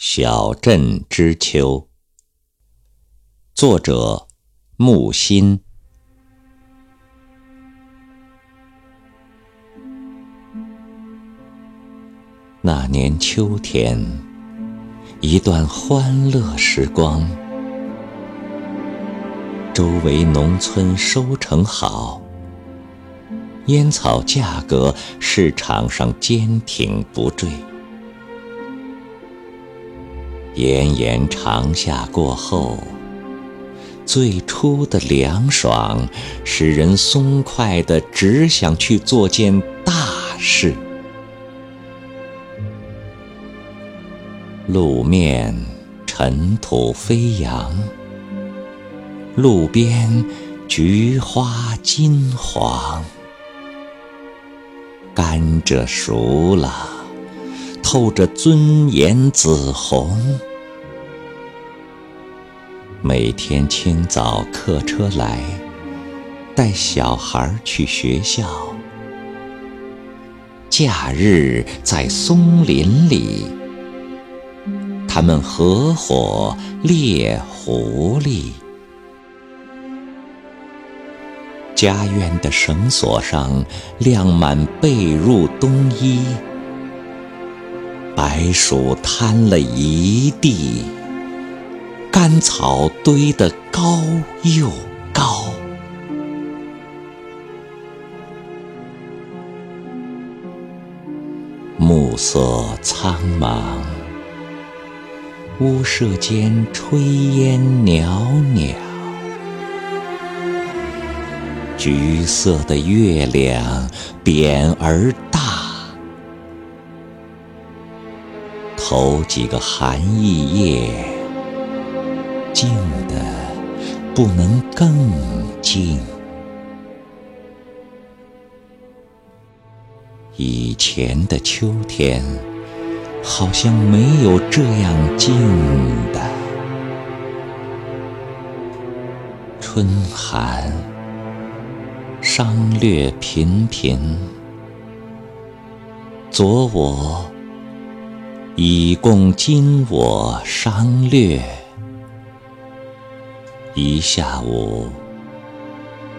小镇之秋，作者木心。那年秋天，一段欢乐时光。周围农村收成好，烟草价格市场上坚挺不坠。炎炎长夏过后，最初的凉爽，使人松快的只想去做件大事。路面尘土飞扬，路边菊花金黄，甘蔗熟了，透着尊严紫红。每天清早客车来，带小孩去学校。假日在松林里，他们合伙猎狐狸。家院的绳索上晾满被褥冬衣，白薯摊了一地。干草堆得高又高，暮色苍茫，屋舍间炊烟袅袅，橘色的月亮扁而头几个寒意夜。静的不能更静。以前的秋天，好像没有这样静的。春寒，商略频频。昨我以供今我商略。一下午，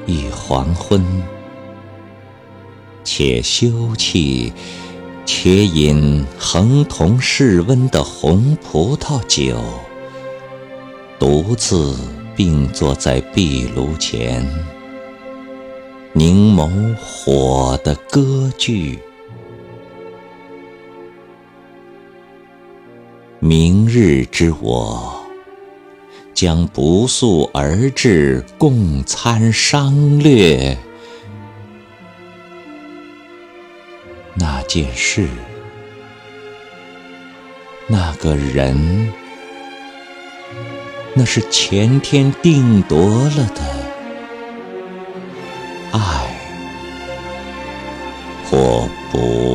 一黄昏，且休憩，且饮恒同室温的红葡萄酒，独自并坐在壁炉前，凝眸火的歌剧。明日之我。将不速而至，共餐商略那件事，那个人，那是前天定夺了的爱，或不。